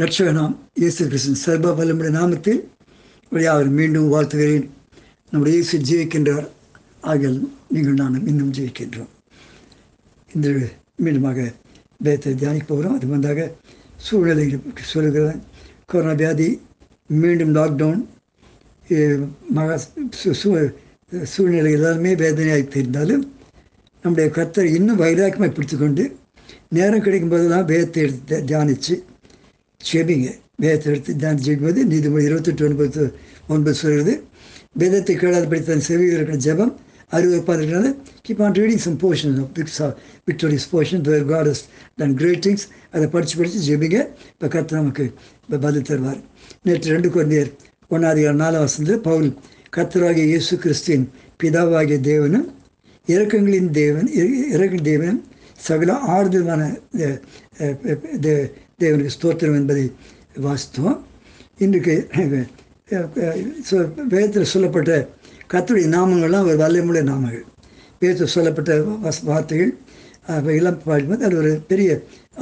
ரட்சகனாம் இயேசு கிருஷ்ணன் சர்வ வல்லமுடைய நாமத்தில் வழியாக மீண்டும் வாழ்த்துகிறேன். நம்முடைய இயேசு ஜீவிக்கின்றார் ஆகிய நீங்கள் நானும் இன்னும் ஜீவிக்கின்றோம் இந்த மீண்டுமாக வேதத்தை தியானிக்க போகிறோம். அது வந்தாக சூழ்நிலை சொல்லுகிறேன் கொரோனா வியாதி மீண்டும் லாக்டவுன் மகா சூழ்நிலை எல்லாருமே வேதனையாக தெரிந்தாலும் நம்முடைய கத்தரை இன்னும் வைராக்கியமாக பிடித்துக்கொண்டு நேரம் கிடைக்கும் போதெல்லாம் வேதத்தை எடுத்து தியானித்து செபிங்க வேதத்தை எடுத்து தியானித்து ஜெயிக்கும்போது நீதிமொழி இருபத்தெட்டு ஒன்பது ஒன்பது சொல்கிறது. வேதத்தை கேளாதபடி தன் செவி இருக்கிற ஜபம் அறிவிப்பாக இருக்கிறனால keep on reading some portion picks victorious portion God is then greetings அதை படித்து படித்து ஜெபிங்க. இப்போ கற்று நமக்கு இப்போ பதில் தருவார். நேற்று ரெண்டு குழந்தையர் ஒன்றாவது நாலாம் வசந்தத்தில் பவுல் கத்தராகிய இயேசு கிறிஸ்துவின் பிதாவாகிய தேவனும் இறக்கங்களின் தேவன் இறக்கின் தேவனும் சகல ஆறுதலான தேவனுக்கு ஸ்தோத்திரம் என்பதை வாசித்தோம். இன்றைக்கு வேதத்தில் சொல்லப்பட்ட கத்துடைய நாமங்கள்லாம் ஒரு வல்லமுள்ள நாமங்கள். வேதத்தில் சொல்லப்பட்ட வார்த்தைகள் எல்லாம் பாடும்போது அது ஒரு பெரிய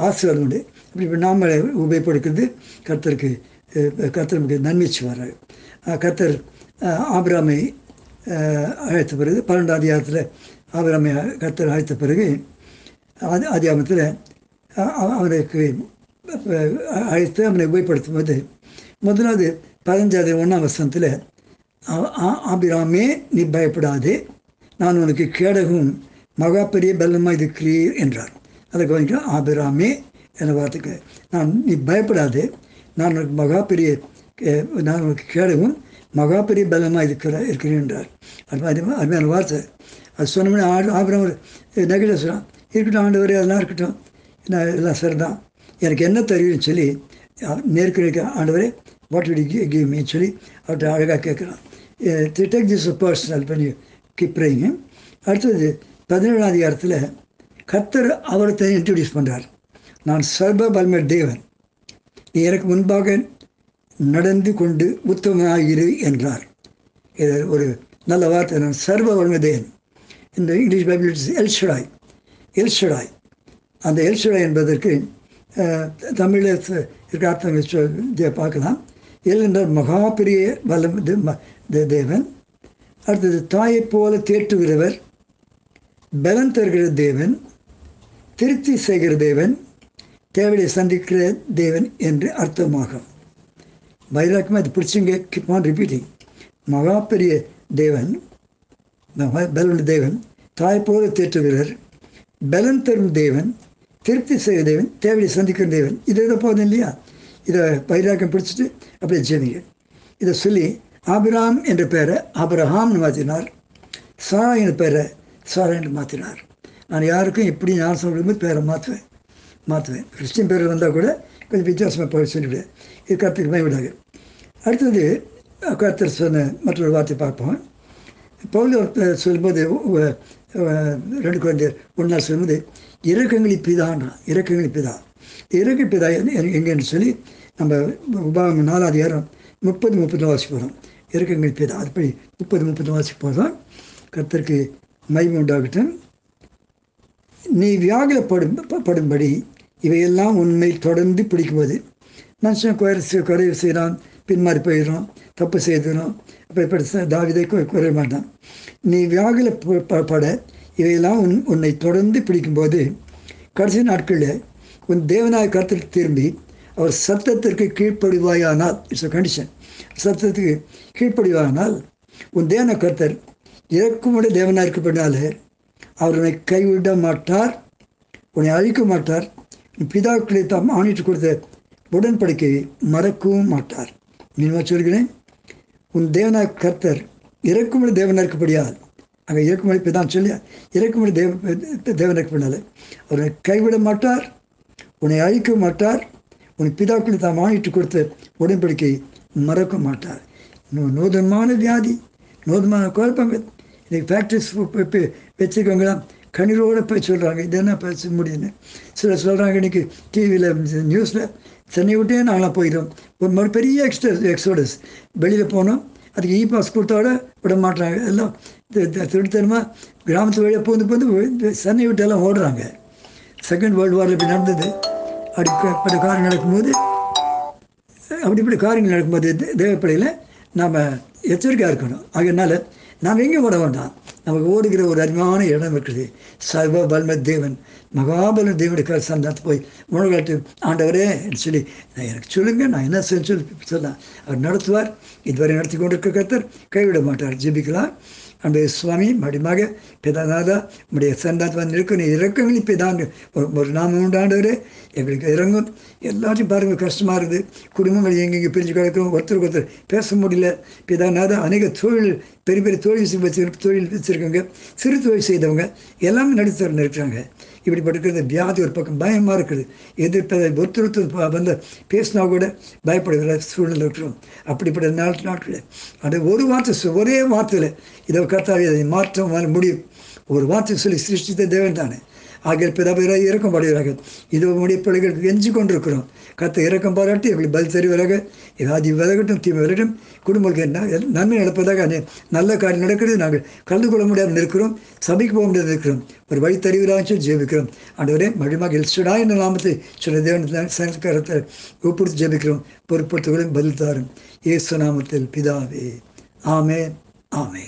ஆசீர்வாதம் உண்டு. அப்படி இப்போ நாம உபயோகப்படுத்துறது கர்த்தருக்கு கர்த்தருக்கு நமக்கு நன்மைச்சு கர்த்தர் ஆபிராமை அழைத்த பிறகு பன்னெண்டாம் அதிகாரத்தில் ஆபிராமை கர்த்தர் அழைத்த பிறகு அது அதிகாமத்தில் அவனுக்கு அழைத்து அவனை உபயோகப்படுத்தும் போது முதலாவது பதினஞ்சாவது ஒன்றாம் வசனத்தில் ஆபிராமே நீ பயப்படாதே நான் உனக்கு கேடகும் மகா பெரிய பலமாக இருக்கிறீர் என்றார். அதை கவனிக்க ஆபிராமே என்ற வார்த்தைக்கு நான் நீ பயப்படாதே நான் உனக்கு மகா பெரிய நான் உனக்கு கேடகும் மகா பெரிய பலமாக இருக்கிற இருக்கிறேன் என்றார். அது அருமையான வார்த்தை. அது சொன்னோம்னா ஆடு ஆபிராம் நெகிழ சொன்னான் இருக்கட்டும் ஆண்டு வரை அதெல்லாம் இருக்கட்டும். நான் எல்லாம் சரிதான். எனக்கு என்ன தெரியும்னு சொல்லி நேருக்கு ஆண்டவரே வாட் விட் கிவ் மீ சொல்லி அவர்கிட்ட அழகாக கேட்குறான் டு டேக் திஸ் பர்சனல் பண்ணி கிப்ரைங்க அடுத்தது பதினேழாம் அதிகாரத்தில் கர்த்தர் அவரத்தை இன்ட்ரடியூஸ் பண்ணுறார் நான் சர்வ பல்ம தேவன். நீ எனக்கு முன்பாக நடந்து கொண்டு உத்தமனாயிரு என்றார். இது ஒரு நல்ல வார்த்தை. நான் சர்வ வல்ம தேவன். இந்த English Bible it's El Shaddai El Shaddai அந்த எல்ஷடாய் என்பதற்கு தமிழில் இருக்க அர்த்தங்கள் பார்க்கலாம். எல் என்றால் மகா பெரிய வல்லம் தேவன். அடுத்தது தாயைப் போல தேற்றுகிறவர் பலன் தருகிற தேவன் திருப்தி செய்கிற தேவன் தேவையை சந்திக்கிற தேவன் என்று அர்த்தமாகும். வைராக்கியமாக அது பிடிச்சிங்க கிப் ஆன் ரிப்பீட்டிங் மகா பெரிய தேவன் பலன் தேவன் தாய் போல தேற்றுகிறார் பலன் தரும் தேவன் திருப்தி செய்கிற தேவன் தேவையை சந்திக்கிற தேவன். இது எதை போதும் இல்லையா? இதை பயிராக்கம் பிடிச்சிட்டு அப்படியே ஜெமிங்க இதை சொல்லி ஆபிராம் என்ற பெயரை ஆபிரஹாம்னு மாற்றினார் சாரா என்ற பேரை சாரா என்று மாற்றினார் நான் யாருக்கும் எப்படி நான் சொல்லும்போது பேரை மாற்றுவேன் மாற்றுவேன் கிறிஸ்டின் பேர் வந்தால் கூட கொஞ்சம் வித்தியாசமாக போய் சொல்லிவிடுவேன் இது கருத்துக்கு விடாது அடுத்தது கருத்தர் சொன்ன மற்றொரு வார்த்தை பார்ப்போம். பவுல் சொல்லும்போது ரெண்டு குழந்தையர் ஒன்றா சொல்லும்போது இறக்கங்களி பிதான்னா இறக்கங்களி பிதா. இறக்க பிதா எங்கேன்னு சொல்லி நம்ம உபாகம் நாலாவது ஏறம் முப்பது முப்பது வாசி போகிறோம் இறக்கங்கள் பிதா. அதுபடி முப்பது முப்பது வாசி போகிறோம் கர்த்தருக்கு மயம் உண்டாகட்டும். நீ வியாகுலப்படும் படும்படி இவையெல்லாம் உண்மை தொடர்ந்து பிடிக்கும்போது மனுஷன் குறை குறைவு செய்கிறான் பின்மாறி போயிடுறோம் தப்பு செய்துடும் அப்போ இப்படி தாவிதை குறைய மாட்டான். நீ வியாகுலப்பட இவையெல்லாம் உன் உன்னை தொடர்ந்து பிடிக்கும்போது கடைசி நாட்களில் உன் தேவநாய கருத்துக்கு திரும்பி அவர் சத்தத்திற்கு கீழ்ப்படிவாயானால் இட்ஸ் அ கண்டிஷன் சத்தத்துக்கு கீழ்ப்படிவாயானால் உன் தேவன கர்த்தர் இறக்குமுடைய தேவனாக இருக்கப்படினால அவர் உன்னை கைவிட மாட்டார் உன்னை அழிக்க மாட்டார் பிதாக்களை தாம் ஆணிட்டு கொடுத்த உடன்படிக்கையை மறக்கவும் மாட்டார். மீனவா சொல்கிறேன் உன் தேவனா கர்த்தர் இறக்குமுறை தேவனாக இருக்கப்படியால் அங்கே இறக்குமதி இப்போ தான் சொல்லி இறக்குமுறை தேவ தேவனாக இருக்கப்படினால அவரை கைவிட மாட்டார் உன்னை அழிக்க மாட்டார் உன் பிதாக்களை தான் வாங்கிட்டு கொடுத்த உடன்படிக்கை மறக்க மாட்டார். நூதனமான வியாதி நூதனமான குழப்பங்கள் இன்றைக்கி ஃபேக்ட்ரிஸ் வச்சுருக்கவங்களாம் கண்ணீரோடு போய் சொல்கிறாங்க இது என்ன பேச முடியுதுன்னு சிலர் சொல்கிறாங்க இன்றைக்கி டிவியில் நியூஸில் சென்னை விட்டே நாங்களாம் போயிடும் ஒரு மாதிரி பெரிய எக்ஸ்ட்ரா எக்ஸோடஸ் வெளியில் போனோம். அதுக்கு இ பாஸ் கொடுத்தோட விட மாட்டாங்க எல்லாம் திருத்தனமாக கிராமத்து வழியாக பூந்து பூந்து சென்னை விட்டு எல்லாம் ஓடுறாங்க. செகண்ட் வேர்ல்டு வாரில் இப்படி நடந்தது. அப்படி காரியம் நடக்கும்போது அப்படி இப்படி காரியங்கள் நடக்கும்போது தேவைப்படையில் தேவப்படையில் நாம் எச்சரிக்கையாக இருக்கணும். அதனால் நாம் எங்கேயும் ஓட வேண்டாம். நமக்கு ஓடுகிற ஒரு அருமையான இடம் இருக்குது. சர்வ பல்ம தேவன். மகாபல தேவனுடைய சந்தாத்து போய் முழுகாட்டு ஆண்டவரே சொல்லி நான் எனக்கு சொல்லுங்க நான் என்ன செஞ்சு சொல்லி சொன்னேன் அவர் நடத்துவார். இதுவரை நடத்தி கொண்டிருக்க கத்தர் கைவிட மாட்டார். ஜெபிக்கலாம். அன்பே சுவாமி மடிமாக பிதாநாதா உடைய சந்தாத்து வந்து இருக்கும் இறக்கங்களின் பிதாண்டு. ஒரு நாம உண்டாண்டவரே எங்களுக்கு இறங்கும். எல்லாத்தையும் பாருங்க கஷ்டமாக இருக்குது. குடும்பங்கள் எங்கெங்கே பிரிஞ்சு கிடக்கும் ஒருத்தருக்கு ஒருத்தர் பேச முடியல. பிதாநாதா அநேக தொழில் பெரிய பெரிய தொழில் வச்சு தொழில் வச்சுருக்கவங்க சிறு தொழில் செய்தவங்க. எல்லாமே நடுத்தர இருக்கிறாங்க இப்படிப்பட்டிருக்கிறது வியாதி ஒரு பக்கம் பயமாக இருக்குது. எதிர்ப்பதை ஒருத்தர் ஒருத்தர் வந்து பேசினா கூட பயப்படுகிற சூழ்நிலை இருக்கிறோம். அப்படிப்பட்ட நாள் நாட்களில் அது ஒரு வார்த்தை ஒரே வார்த்தையில் இதை கர்த்தாவை அதை மாற்றம் வர முடியும். ஒரு வார்த்தை சொல்லி சிருஷ்டித்த தேவன் தானே. ஆகிய பிதாபிற இறக்கம் பாடுகிறார்கள் இது உடைய பிள்ளைகளுக்கு எஞ்சி கொண்டிருக்கிறோம். கத்த இறக்கம் பாராட்டி எங்களுக்கு பதில் தெரிவதாக ஏதாவது விலகட்டும் தீமை விலகட்டும். குடும்பங்களுக்கு என்ன நன்மை நடப்பதாக நல்ல காரியம் நடக்கிறது. நாங்கள் கலந்து கொள்ள முடியாமல் இருக்கிறோம். சபைக்கு போக முடியாது இருக்கிறோம். ஒரு வழி தருகிறான்னு சொல்லி ஜெபிக்கிறோம். ஆண்டவரே மழிமாக எல்சுடா என்ற நாமத்தை சொன்ன தேவன் சங்கரத்தை ஒப்புடுத்து ஜெபிக்கிறோம். பொறுப்படுத்துகளையும் பதில் தாரும். இயேசு நாமத்தில் பிதாவே. ஆமே ஆமே